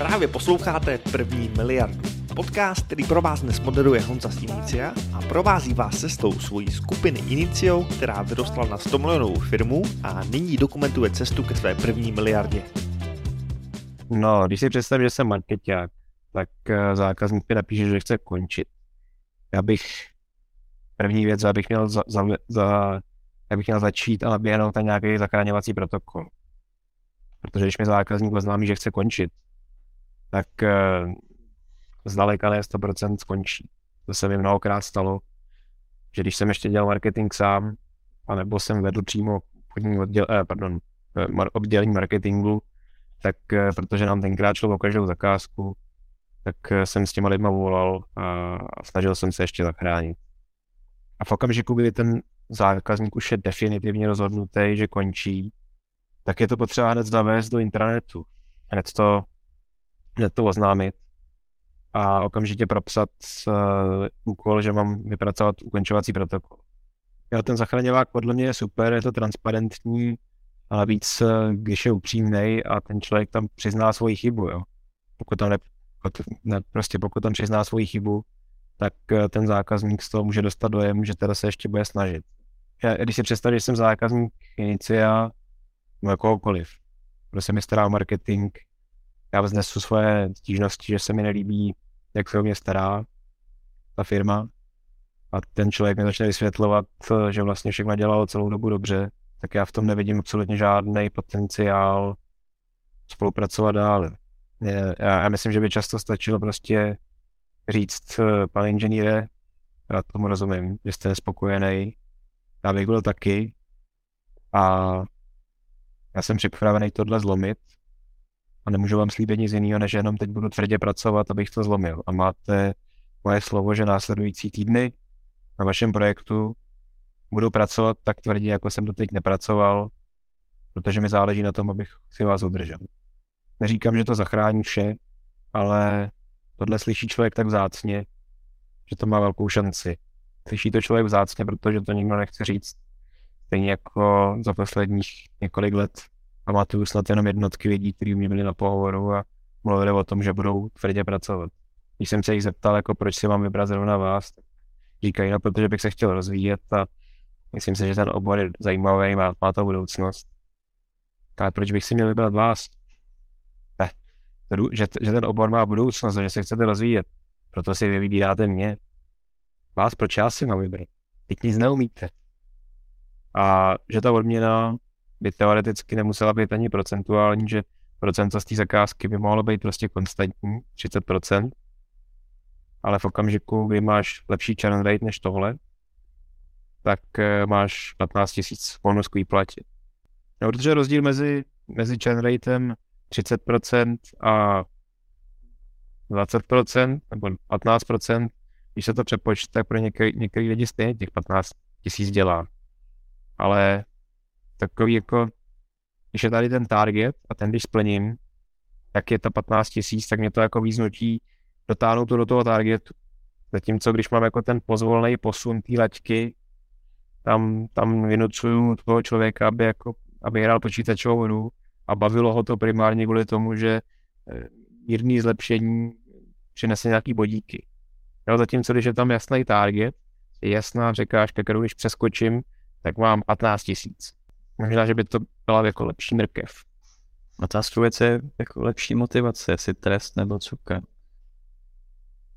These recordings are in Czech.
Právě posloucháte První miliardu. Podcast, který pro vás dnes moderuje Honza z Inicia a provází vás cestou svojí skupiny Inicio, která vyrostla na 100 milionovou firmu a nyní dokumentuje cestu ke své první miliardě. No, když si představím, že jsem marketák, tak eh, zákazník mi napíše, že chce končit. Já bych první věc, abych měl za, za, za já bych měl začít a naběhnout na nějaký zachráňovací protokol. Protože když mi zákazník oznámí, že chce končit, tak uh, zdaleka ne 100% skončí. To se mi mnohokrát stalo, že když jsem ještě dělal marketing sám, anebo jsem vedl přímo podní odděl, eh, pardon, eh, oddělení marketingu, tak eh, protože nám tenkrát šlo o každou zakázku, tak eh, jsem s těma lidma volal a snažil jsem se ještě zachránit. A v okamžiku, kdy ten zákazník už je definitivně rozhodnutý, že končí, tak je to potřeba hned zavést do intranetu. Hned to, hned to oznámit a okamžitě propsat uh, úkol, že mám vypracovat ukončovací protokol. Jo, ten zachraňovák podle mě je super, je to transparentní, ale víc, eh, když je upřímný a ten člověk tam přizná svoji chybu, jo. Pokud tam ne, ne, prostě pokud tam přizná svoji chybu, tak eh, ten zákazník z toho může dostat dojem, že teda se ještě bude snažit já, když si představím, že jsem zákazník Inicia, nebo kohokoliv, kdo se mi stará o marketing, já vznesu svoje stížnosti, že se mi nelíbí, jak se o mě stará ta firma. A ten člověk mi začne vysvětlovat, že vlastně všechno dělalo celou dobu dobře, tak já v tom nevidím absolutně žádný potenciál spolupracovat dál. Já, já myslím, že by často stačilo prostě říct, pane inženýre, já tomu rozumím, že jste nespokojený, já bych byl taky. A já jsem připravený tohle zlomit a nemůžu vám slíbit nic jiného, než jenom teď budu tvrdě pracovat, abych to zlomil. A máte moje slovo, že následující týdny na vašem projektu budu pracovat tak tvrdě, jako jsem doteď nepracoval, protože mi záleží na tom, abych si vás udržel. Neříkám, že to zachrání vše, ale tohle slyší člověk tak vzácně, že to má velkou šanci. Slyší to člověk vzácně, protože to nikdo nechce říct. Stejně jako za posledních několik let pamatuju snad jenom jednotky lidí, kteří mě byli na pohovoru a mluvili o tom, že budou tvrdě pracovat. Když jsem se jich zeptal, jako proč si mám vybrat zrovna vás, říkají, no protože bych se chtěl rozvíjet a myslím si, že ten obor je zajímavý, má, má to budoucnost. Ale proč bych si měl vybrat vás? Ne, že, že ten obor má budoucnost že se chcete rozvíjet. Proto si vy vybíráte mě. Vás proč já si mám vybrat? Teď nic neumíte. A že ta odměna by teoreticky nemusela být ani procentuální, že procento z té zakázky by mohlo být prostě konstantní, 30%, ale v okamžiku, kdy máš lepší churn rate než tohle, tak eh, máš 15 tisíc bonus k výplatě. No, protože rozdíl mezi, mezi churn ratem 30% a 20% nebo 15% když se to přepočte, tak pro některý, některý lidi stejně těch 15 tisíc dělá. Ale takový jako, je tady ten target a ten když splním, tak je to 15 tisíc, tak mě to jako význutí dotáhnout to do toho targetu. Zatímco když mám jako ten pozvolný posun té laťky, tam, tam vynucuju toho člověka, aby, jako, aby hrál počítačovou hru a bavilo ho to primárně kvůli tomu, že eh, mírný zlepšení přinese nějaký bodíky. Jo, zatímco když je tam jasný target, je jasná překážka, kterou když přeskočím, tak mám 15 tisíc. Možná, že by to byla jako lepší mrkev. Otázkou věc je jako lepší motivace, jestli trest nebo cukr.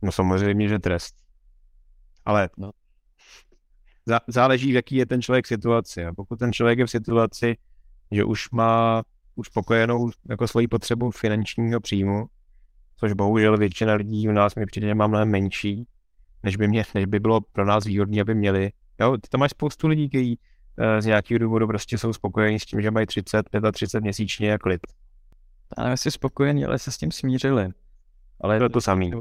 No samozřejmě, že trest. Ale no. Zá, záleží, v jaký je ten člověk v situaci. A pokud ten člověk je v situaci, že už má uspokojenou jako svoji potřebu finančního příjmu, což bohužel většina lidí u nás mi přijde, má mnohem menší, než by, mě, než by bylo pro nás výhodné, aby měli. Jo, ty tam máš spoustu lidí, kteří z nějakého důvodu prostě jsou spokojení s tím, že mají 30, 35 měsíčně a klid. Já nevím, jestli spokojení, ale se s tím smířili. Ale to je to samý.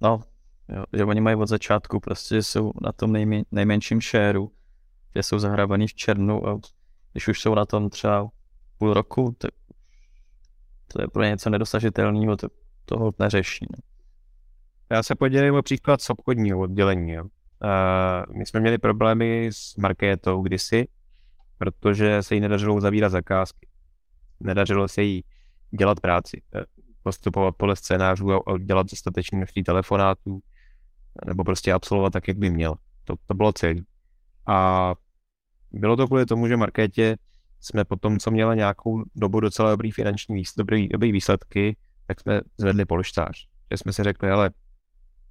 No, jo, že oni mají od začátku prostě, jsou na tom nejmi, nejmenším shareu, že jsou zahrabaný v černu a když už jsou na tom třeba půl roku, tak to je pro něco nedosažitelného, to toho neřeší. Ne? Já se podělím o příklad z obchodního oddělení. Jo. Uh, my jsme měli problémy s Markétou kdysi, protože se jí nedařilo zavírat zakázky. Nedařilo se jí dělat práci. postupovat podle scénářů a, dělat dostatečně množství telefonátů, nebo prostě absolvovat tak, jak by měl. To, to bylo celé. A bylo to kvůli tomu, že Markétě jsme potom, co měla nějakou dobu docela dobrý finanční dobrý, dobrý výsledky, tak jsme zvedli polštář. Že jsme si řekli, ale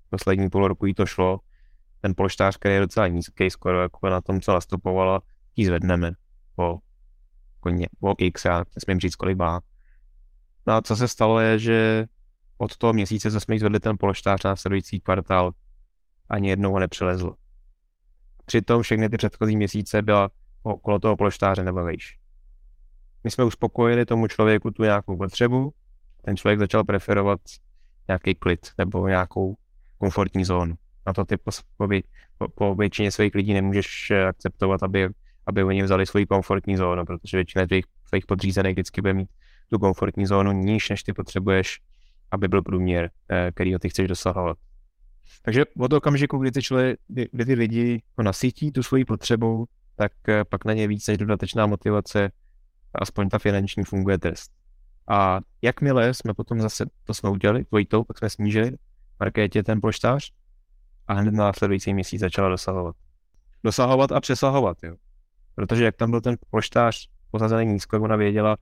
poslední půl roku jí to šlo, ten polštář, který je docela nízký, skoro jako na tom, co nastupovala, ji zvedneme po, koně, po x, já nesmím říct, kolik má. No a co se stalo je, že od toho měsíce, jsme jí zvedli ten polštář na následující kvartál, ani jednou ho nepřelezl. Přitom všechny ty předchozí měsíce byla okolo toho polštáře nebo vejš. My jsme uspokojili tomu člověku tu nějakou potřebu, ten člověk začal preferovat nějaký klid nebo nějakou komfortní zónu. Na to ty po, po, po většině svých lidí nemůžeš eh, akceptovat, aby, aby oni vzali svoji komfortní zónu, protože většina těch svých podřízených vždycky bude mít tu komfortní zónu níž, než ty potřebuješ, aby byl průměr, eh, kterýho ty chceš dosahovat. Takže od okamžiku, kdy ty, člověk, kdy, kdy ty lidi ho nasytí tu svoji potřebou, tak eh, pak na ně víc než dodatečná motivace, aspoň ta finanční funguje test. A jakmile jsme potom zase, to jsme udělali, dvojitou, pak jsme snížili markétě ten poštář a hned na následující měsíc začala dosahovat. Dosahovat a přesahovat, jo. Protože jak tam byl ten poštář posazený nízko, ona věděla,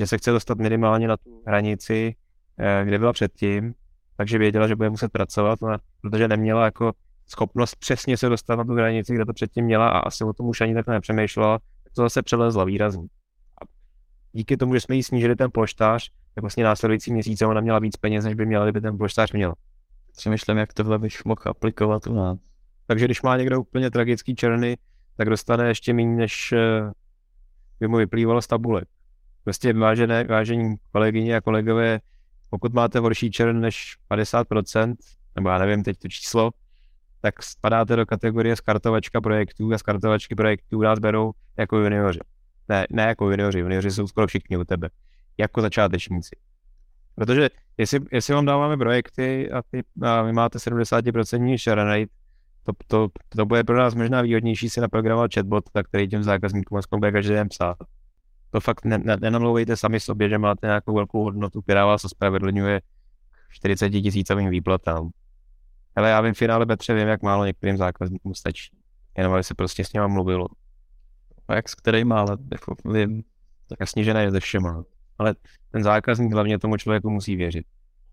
že se chce dostat minimálně na tu hranici, eh, kde byla předtím, takže věděla, že bude muset pracovat, no, protože neměla jako schopnost přesně se dostat na tu hranici, kde to předtím měla a asi o tom už ani takhle nepřemýšlela, tak to zase přelezla výrazně. A díky tomu, že jsme jí snížili ten poštář, tak vlastně následující měsíce ona měla víc peněz, než by měla, kdyby ten poštář měl. Přemýšlím, jak tohle bych mohl aplikovat u nás. Takže když má někdo úplně tragický černy, tak dostane ještě méně, než eh, by mu vyplývalo z tabulek. Prostě vážené, vážení kolegyně a kolegové, pokud máte horší čern než 50%, nebo já nevím teď to číslo, tak spadáte do kategorie skartovačka projektů a skartovačky projektů nás berou jako junioři. Ne, ne jako junioři, junioři jsou skoro všichni u tebe. Jako začátečníci. Protože jestli, jestli vám dáváme projekty a, ty, a vy máte 70% share rate, to, to, to bude pro nás možná výhodnější si naprogramovat chatbot, který těm zákazníkům aspoň bude každý den psát. To fakt ne, ne, nenamlouvejte sami sobě, že máte nějakou velkou hodnotu, která vás ospravedlňuje 40 tisícovým výplatám. Ale já vím v finále Betře, vím, jak málo některým zákazníkům stačí. Jenom aby se prostě s ním mluvilo. A jak s kterým ale jako vím. Tak jasně, že ne ze všema. Ale ten zákazník hlavně tomu člověku musí věřit.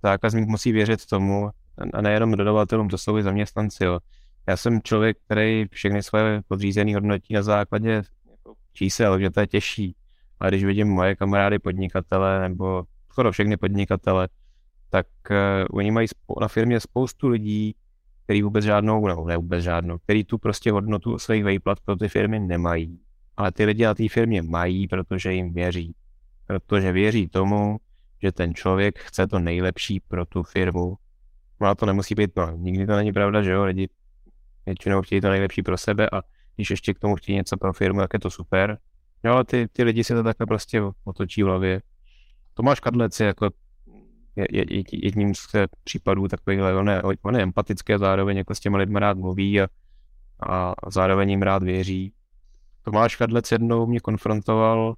Zákazník musí věřit tomu, a nejenom dodavatelům, to jsou i zaměstnanci. Jo. Já jsem člověk, který všechny své podřízené hodnotí na základě jako čísel, že to je těžší. Ale když vidím moje kamarády podnikatele nebo skoro všechny podnikatele, tak uh, oni mají na firmě spoustu lidí, který vůbec žádnou, nebo ne vůbec žádnou, který tu prostě hodnotu svých výplat pro ty firmy nemají. Ale ty lidi na té firmě mají, protože jim věří. Protože věří tomu, že ten člověk chce to nejlepší pro tu firmu. No a to nemusí být, no, nikdy to není pravda, že jo, lidi většinou chtějí to nejlepší pro sebe a když ještě k tomu chtějí něco pro firmu, tak je to super. Jo, ale ty, ty lidi si to takhle prostě otočí v hlavě. Tomáš Kadlec je jako je, je, jedním z případů takovýchhle, on je, on je empatický a zároveň jako s těma lidmi rád mluví a, a zároveň jim rád věří. Tomáš Kadlec jednou mě konfrontoval,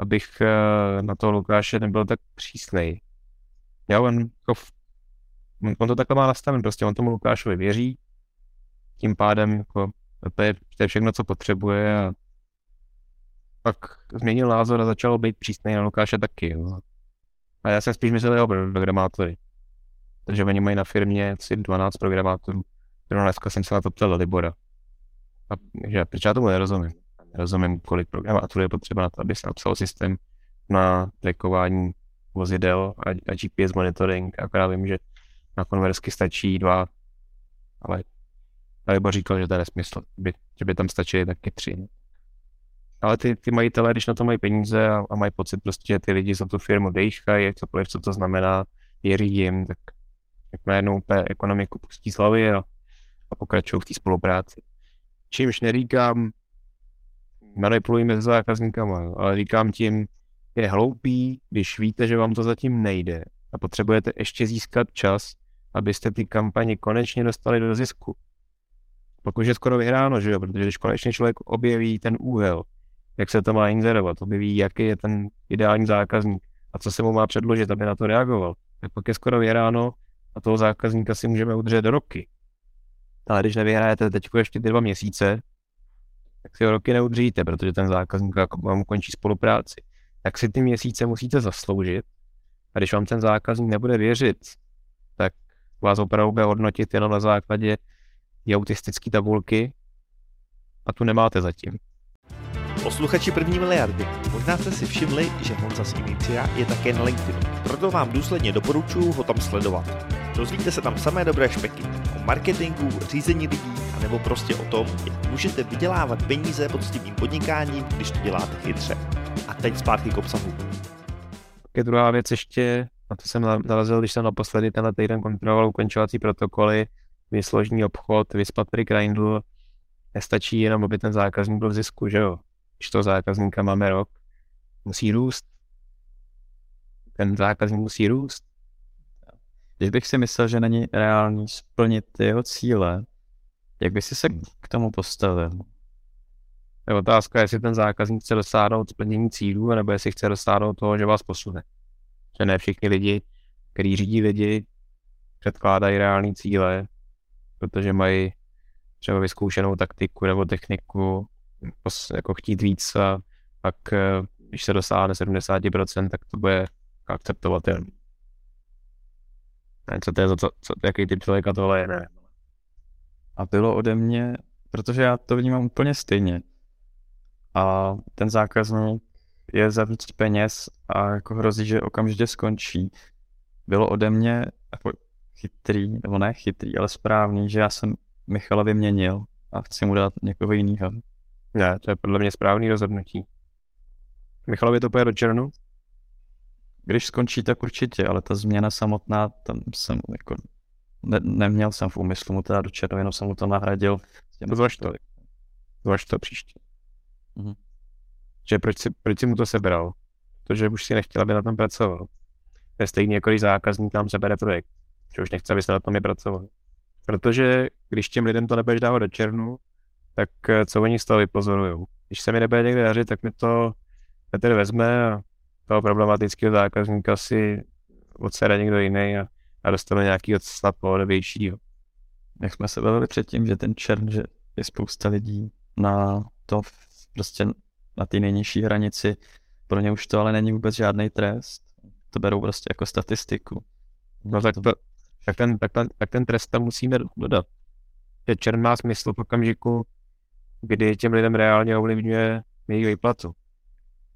abych eh, na toho Lukáše nebyl tak přísnej. Já on, jako, on to takhle má nastaven, prostě on tomu Lukášovi věří, tím pádem jako, to, je, to je všechno, co potřebuje a pak změnil názor a začalo být přísnej na Lukáše taky. Jo. A já jsem spíš myslel jeho programátory. Takže oni mají na firmě asi 12 programátorů. Zrovna dneska jsem se na to ptal Libora. A, že, proč já tomu nerozumím. Nerozumím, kolik programátorů je potřeba na to, aby se napsal systém na trackování vozidel a, a GPS monitoring. Akorát vím, že na konversky stačí dva, ale Libor říkal, že to je nesmysl, by, že by tam stačily taky tři ale ty, ty majitelé, když na to mají peníze a, a mají pocit prostě, že ty lidi za tu firmu dejchají, cokoliv, co to znamená, věří jim, tak, tak najednou úplně ekonomiku pustí slavy a, a pokračují v té spolupráci. Čímž neříkám, manipulujeme s zákazníkama, ale říkám tím, je hloupý, když víte, že vám to zatím nejde a potřebujete ještě získat čas, abyste ty kampaně konečně dostali do zisku. Pokud je skoro vyhráno, že jo, protože když konečně člověk objeví ten úhel, jak se to má inzerovat, ví, jaký je ten ideální zákazník a co se mu má předložit, aby na to reagoval. tak pak je skoro vyhráno a toho zákazníka si můžeme udržet do roky. Ale když nevyhrajete teď ještě ty dva měsíce, tak si ho roky neudržíte, protože ten zákazník jako vám končí spolupráci. Tak si ty měsíce musíte zasloužit a když vám ten zákazník nebude věřit, tak vás opravdu bude hodnotit jenom na základě autistické tabulky a tu nemáte zatím. Posluchači první miliardy, možná jste si všimli, že Honza z Inicia je také na LinkedInu. Proto vám důsledně doporučuji ho tam sledovat. Dozvíte se tam samé dobré špeky o marketingu, řízení lidí, nebo prostě o tom, jak můžete vydělávat peníze poctivým podnikáním, když to děláte chytře. A teď zpátky k obsahu. Je druhá věc ještě, a to jsem narazil, když jsem naposledy tenhle týden kontroloval ukončovací protokoly, vysložní obchod, vyspatry grindl, nestačí jenom, aby ten zákazník byl v zisku, že jo? Když toho zákazníka máme rok, musí růst. Ten zákazník musí růst. Když bych si myslel, že není reálný splnit jeho cíle, jak by si se k tomu postavil? Je otázka, jestli ten zákazník chce dosáhnout splnění cílů, nebo jestli chce dosáhnout toho, že vás posune. Že ne všichni lidi, kteří řídí lidi, předkládají reální cíle, protože mají třeba vyzkoušenou taktiku nebo techniku, jako chtít víc a pak, eh, když se dosáhne 70%, tak to bude akceptovatelné. Co to je, co, co, jaký typ člověka tohle je, ne. A bylo ode mě, protože já to vnímám úplně stejně. A ten zákazník je za víc peněz a jako hrozí, že okamžitě skončí. Bylo ode mě jako chytrý, nebo ne chytrý, ale správný, že já jsem Michala vyměnil a chci mu dát někoho jiného. Ne, to je podle mě správný rozhodnutí. Michalovi to půjde do černu? Když skončí, tak určitě, ale ta změna samotná, tam jsem jako ne, neměl jsem v úmyslu mu teda do černu, jenom jsem mu to nahradil. Zvaž to. Zvaž to příště. Mhm. Že proč si, proč si mu to sebral? Protože už si nechtěl, aby na tom pracoval. To je stejný, jako když zákazník nám sebere projekt. Že už nechce, aby se na tom je pracoval. Protože když těm lidem to nebudeš dávat do černu, tak eh, co oni z toho vypozorují? Když se mi nebude někde dařit, tak mi to Petr vezme a toho problematického zákazníka si odsede někdo jiný a, a dostane nějaký snad pohodovějšího. Jak jsme se bavili předtím, že ten čern, že je spousta lidí na to prostě na té nejnižší hranici, pro ně už to ale není vůbec žádný trest. To berou prostě jako statistiku. No tak, to, tak, ten, tak, ten, tak ten trest tam musíme dodat. Že čern má smysl v okamžiku, kdy těm lidem reálně ovlivňuje jejich výplatu.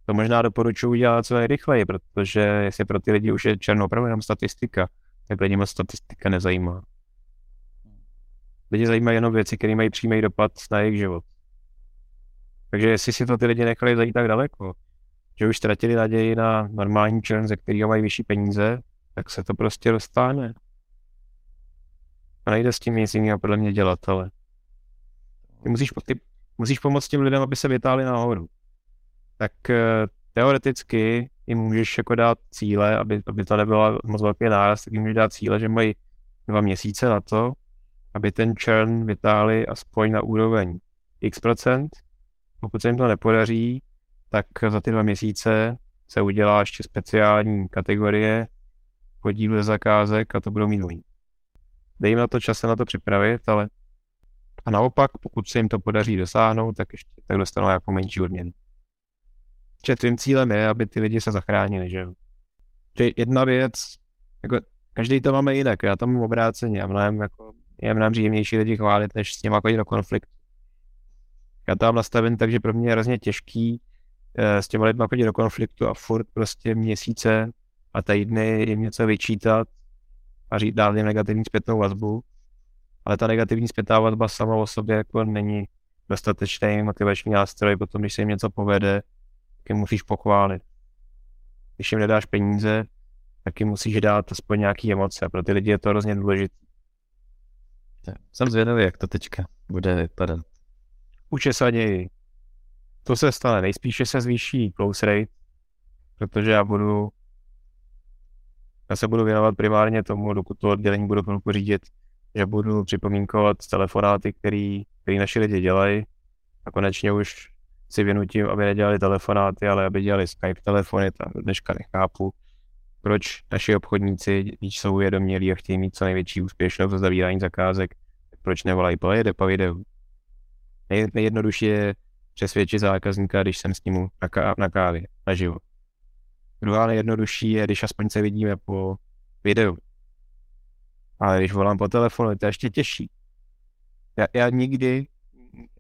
To možná doporučuji dělat co nejrychleji, protože jestli pro ty lidi už je černou opravdu jenom statistika, tak lidi moc statistika nezajímá. Lidi zajímají jenom věci, které mají přímý dopad na jejich život. Takže jestli si to ty lidi nechali zajít tak daleko, že už ztratili naději na normální člen, ze kterého mají vyšší peníze, tak se to prostě dostane. A nejde s tím nic jiného podle mě dělat, ale ty musíš, ty musíš pomoct těm lidem, aby se vytáhli nahoru. Tak eh, teoreticky jim můžeš jako dát cíle, aby, aby to nebyla moc velký náraz, tak jim můžeš dát cíle, že mají dva měsíce na to, aby ten churn vytáhli aspoň na úroveň x procent. Pokud se jim to nepodaří, tak za ty dva měsíce se udělá ještě speciální kategorie podíl zakázek a to budou mít oni. Dej jim na to čas se na to připravit, ale a naopak, pokud se jim to podaří dosáhnout, tak ještě tak dostanou jako menší odměnu. Že tvým cílem je, aby ty lidi se zachránili, že jo. Že jedna věc, jako každý to máme jinak, já tam obráceně a mnohem, jako, je mnohem příjemnější lidi chválit, než s něma chodit do konfliktu. Já to mám nastaven tak, že pro mě je hrozně těžký eh, s těma lidmi chodit do konfliktu a furt prostě měsíce a týdny jim něco vyčítat a říct, dát jim negativní zpětnou vazbu, ale ta negativní zpětná vazba sama o sobě jako není dostatečný motivační nástroj, potom když se jim něco povede, tak jim musíš pochválit. Když jim nedáš peníze, tak jim musíš dát aspoň nějaký emoce. Pro ty lidi je to hrozně důležité. Jsem zvědavý, jak to teďka bude vypadat. Učesaněji. To se stane. Nejspíše se zvýší close rate, protože já budu já se budu věnovat primárně tomu, dokud to oddělení budu chvilku řídit, že budu připomínkovat telefonáty, který, který naši lidi dělají a konečně už si vynutím, aby nedělali telefonáty, ale aby dělali Skype telefony, tak dneška nechápu, proč naši obchodníci, když jsou uvědomělí a chtějí mít co největší úspěšnost v zavírání zakázek, proč nevolají po jede po videu. Nej, nejjednodušší je přesvědčit zákazníka, když jsem s ním na, ká- na kávě, naživo. Druhá nejjednodušší je, když aspoň se vidíme po videu. Ale když volám po telefonu, to je ještě těžší. Já, já nikdy,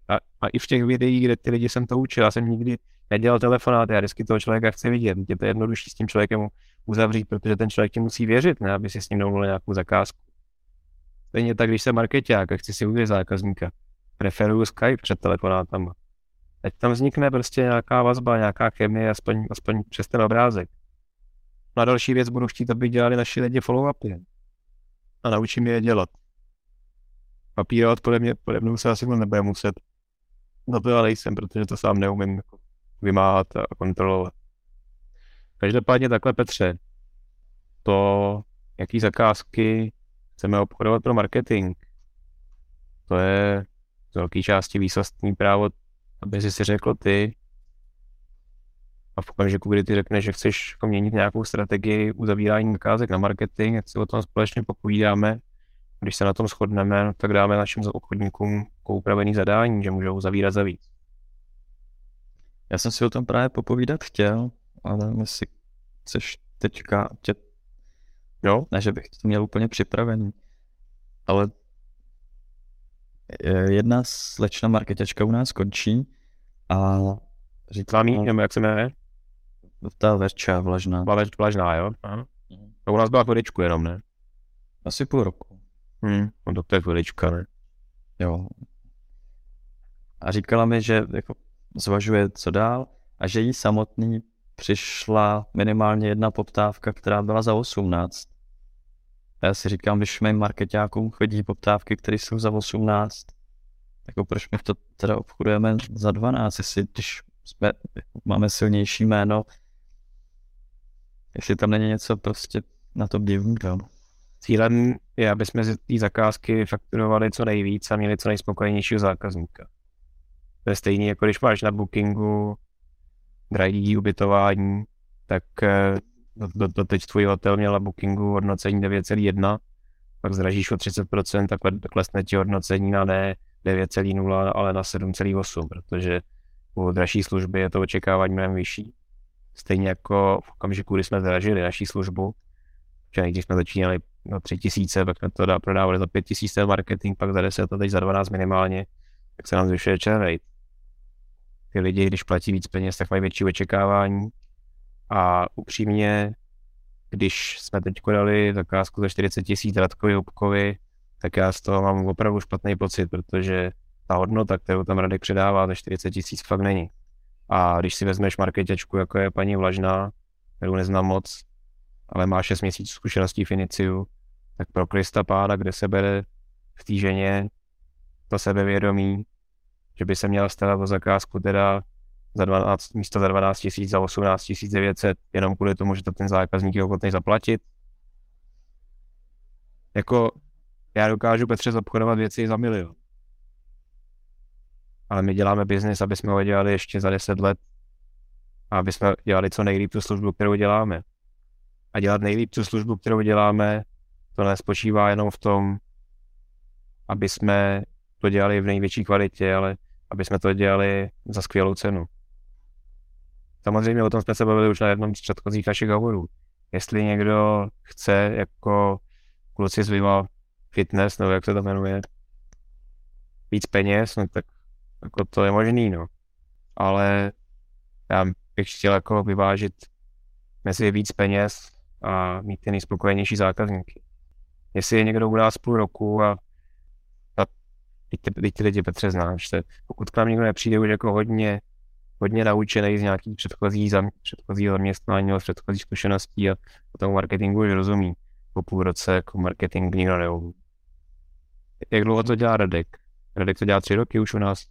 a, a, i v těch videích, kde ty lidi jsem to učil, já jsem nikdy nedělal telefonát, já vždycky toho člověka chci vidět. Je to jednodušší s tím člověkem uzavřít, protože ten člověk ti musí věřit, ne, aby si s ním domluvil nějakou zakázku. Stejně tak, když jsem marketák a chci si uvěřit zákazníka, preferuju Skype před telefonátama. Ať tam vznikne prostě nějaká vazba, nějaká chemie, aspoň, aspoň přes ten obrázek. No a další věc budu chtít, aby dělali naši lidi follow-upy. A naučím je dělat. Papírovat podle mě, podle mě se asi nebude muset. No to já nejsem, protože to sám neumím jako vymáhat a kontrolovat. Každopádně takhle, Petře, to, jaký zakázky chceme obchodovat pro marketing, to je z velké části výsostný právo, aby si si řekl ty, a v okamžiku, kdy ty řekneš, že chceš jako měnit nějakou strategii uzavírání zakázek na marketing, jak si o tom společně popovídáme, když se na tom shodneme, tak dáme našim obchodníkům upravený zadání, že můžou zavírat za víc. Já jsem si o tom právě popovídat chtěl, ale jestli chceš teďka tě... Jo? Ne, že bych to měl úplně připravený, ale jedna slečna marketačka u nás končí a říkala mi, nebo jak se jmenuje? Ta Verča Vlažná. Vlaž, Vlažná, jo? Aha. Mhm. To u nás byla chviličku jenom, ne? Asi půl roku. Hmm, no to je chvilička, ne? Jo. A říkala mi, že jako zvažuje, co dál a že jí samotný přišla minimálně jedna poptávka, která byla za 18. A já si říkám, když mým marketákům chodí poptávky, které jsou za 18, jako proč my to teda obchodujeme za 12, jestli když jsme, máme silnější jméno, jestli tam není něco prostě na tom divného. Cílem je, aby jsme z té zakázky fakturovali co nejvíc a měli co nejspokojenějšího zákazníka. To je stejný, jako když máš na bookingu drahý ubytování, tak eh, do, do, do teď tvůj hotel měl na bookingu hodnocení 9,1, pak zdražíš o 30%, tak klesne ti hodnocení na ne 9,0, ale na 7,8, protože u dražší služby je to očekávání mnohem vyšší. Stejně jako v okamžiku, kdy jsme zdražili naší službu, že když jsme začínali na 3 tisíce, pak jsme to prodávali za 5 tisíce marketing, pak za 10 a teď za 12 minimálně, tak se nám zvyšuje churn rate ty lidi, když platí víc peněz, tak mají větší očekávání. A upřímně, když jsme teď dali zakázku za 40 tisíc Radkovi Hubkovi, tak já z toho mám opravdu špatný pocit, protože ta hodnota, kterou tam Radek předává za 40 tisíc, fakt není. A když si vezmeš marketečku, jako je paní Vlažná, kterou neznám moc, ale má 6 měsíců zkušeností v Iniciu, tak pro Krista Pána, kde se bere v té ženě to sebevědomí, že by se měl starat o zakázku teda za 12, místo za 12 tisíc, za 18 900, jenom kvůli tomu, že to ten zákazník je ochotný zaplatit. Jako já dokážu Petře zobchodovat věci za milion. Ale my děláme biznis, aby jsme ho dělali ještě za 10 let a aby jsme dělali co nejlíp tu službu, kterou děláme. A dělat nejlíp tu službu, kterou děláme, to nespočívá jenom v tom, aby jsme to dělali v největší kvalitě, ale aby jsme to dělali za skvělou cenu. Samozřejmě o tom jsme se bavili už na jednom z předchozích našich hovorů. Jestli někdo chce jako kluci z Viva Fitness, nebo jak se to jmenuje, víc peněz, no tak jako to je možný, no. Ale já bych chtěl jako vyvážit mezi víc peněz a mít ty nejspokojenější zákazníky. Jestli je někdo u nás půl roku a teď ty, teď ty lidi Petře znáš, te, pokud k nám někdo nepřijde už jako hodně, hodně naučený z nějakých předchozí, zam, předchozí zaměstnání nebo předchozí zkušeností a o tomu marketingu už rozumí. Po půl roce jako marketing nikdo neumí. Jak dlouho to dělá Radek? Radek to dělá tři roky už u nás?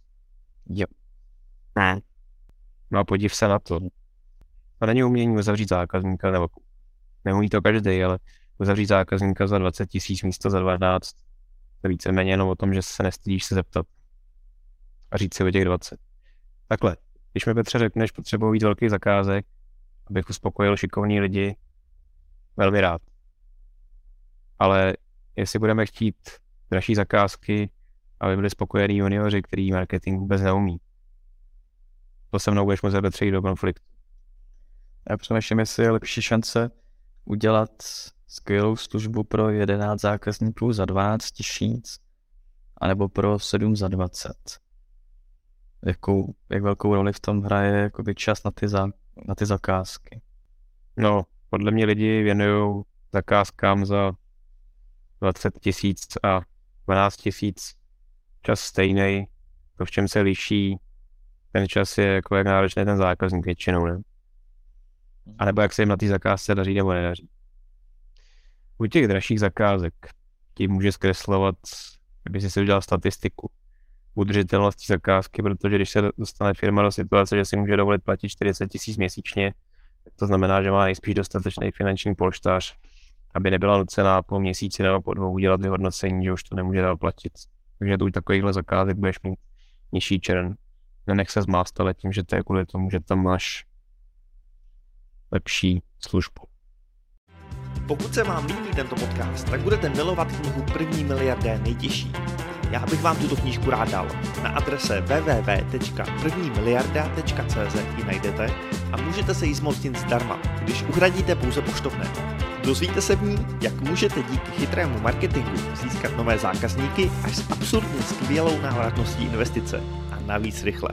Jo. Ne. No a podív se na to. A není umění uzavřít zákazníka, nebo neumí to každý, ale uzavřít zákazníka za 20 tisíc místo za 12 to víceméně jenom o tom, že se nestydíš se zeptat a říct si o těch 20. Takhle, když mi Petře řekneš, potřebuji víc velkých zakázek, abych uspokojil šikovní lidi, velmi rád. Ale jestli budeme chtít dražší zakázky, aby byli spokojení junioři, který marketing vůbec neumí, to se mnou budeš muset betřít do konfliktu. Já přemýšlím, jestli je lepší šance udělat skvělou službu pro 11 zákazníků za 12 tisíc, anebo pro 7 za 20. Jakou, jak velkou roli v tom hraje jakoby čas na ty, za, na ty zakázky? No, podle mě lidi věnují zakázkám za 20 tisíc a 12 tisíc čas stejný. To, v čem se liší, ten čas je jako jak náročný ten zákazník většinou, ne? A nebo jak se jim na té zakázce daří nebo nedaří. U těch dražších zakázek ti může zkreslovat, kdyby si udělal statistiku, udržitelnost zakázky, protože když se dostane firma do situace, že si může dovolit platit 40 tisíc měsíčně, to znamená, že má nejspíš dostatečný finanční polštář, aby nebyla nucená po měsíci nebo po dvou udělat vyhodnocení, že už to nemůže dál platit. Takže tu takovýchhle zakázek budeš mít nižší čern. Nenech se zmást, ale tím, že to je kvůli tomu, že tam máš lepší službu. Pokud se vám líbí tento podcast, tak budete milovat knihu První miliardé nejtěžší. Já bych vám tuto knížku rád dal. Na adrese www.prvnimiliarda.cz ji najdete a můžete se jí zmocnit zdarma, když uhradíte pouze poštovné. Dozvíte se v ní, jak můžete díky chytrému marketingu získat nové zákazníky až s absurdně skvělou návratností investice a navíc rychle.